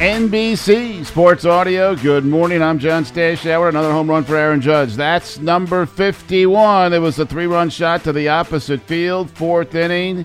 NBC Sports Audio. Good morning. I'm John Stashower. Another home run for Aaron Judge. That's number 51. It was a three run shot to the opposite field, fourth inning.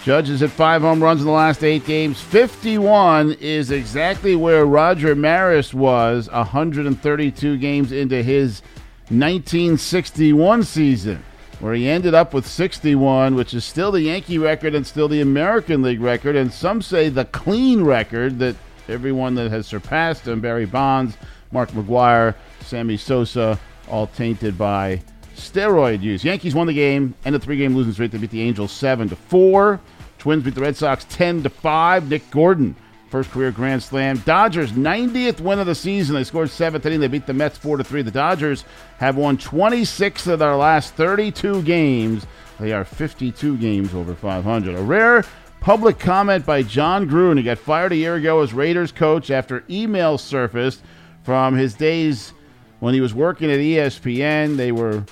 Judge has hit five home runs in the last eight games. 51 is exactly where Roger Maris was 132 games into his 1961 season, where he ended up with 61, which is still the Yankee record and still the American League record, and some say the clean record that everyone that has surpassed him Barry Bonds, Mark McGwire, Sammy Sosa, all tainted by steroid use. Yankees won the game, and a three game losing streak. They beat the Angels 7 to 4. Twins beat the Red Sox 10 to 5. Nick Gordon, first career grand slam. Dodgers 90th win of the season. They scored seventh inning. They beat the Mets 4 to 3. The Dodgers have won 26 of their last 32 games. They are 52 games over 500. A rare public comment by Jon Gruden. He got fired a year ago as Raiders coach after emails surfaced from his days when he was working at ESPN. They were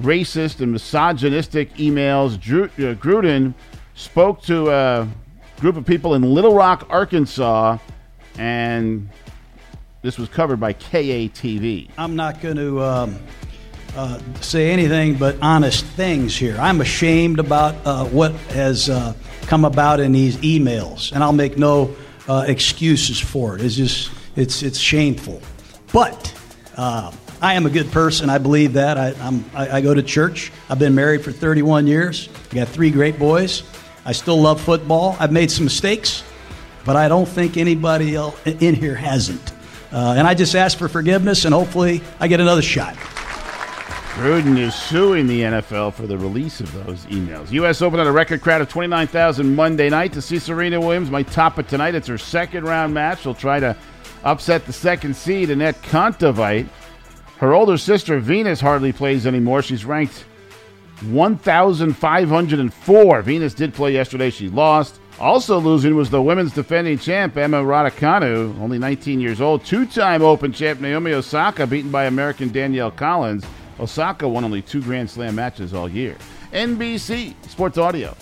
racist and misogynistic emails. Uh, Gruden spoke to a group of people in Little Rock, Arkansas, and this was covered by KATV. I'm not going to um, uh, say anything but honest things here. I'm ashamed about uh, what has uh, come about in these emails, and I'll make no uh, excuses for it. It's just it's it's shameful, but. Uh, I am a good person. I believe that. I, I, I go to church. I've been married for 31 years. I got three great boys. I still love football. I've made some mistakes, but I don't think anybody else in here hasn't. Uh, and I just ask for forgiveness, and hopefully I get another shot. Gruden is suing the NFL for the release of those emails. U.S. Open at a record crowd of 29,000 Monday night to see Serena Williams might top it tonight. It's her second round match. She'll try to upset the second seed, Anett Kontaveit. Her older sister, Venus, hardly plays anymore. She's ranked 1,504. Venus did play yesterday. She lost. Also losing was the women's defending champ, Emma Raducanu, only 19 years old. Two time Open champ, Naomi Osaka, beaten by American Danielle Collins. Osaka won only two Grand Slam matches all year. NBC Sports Audio.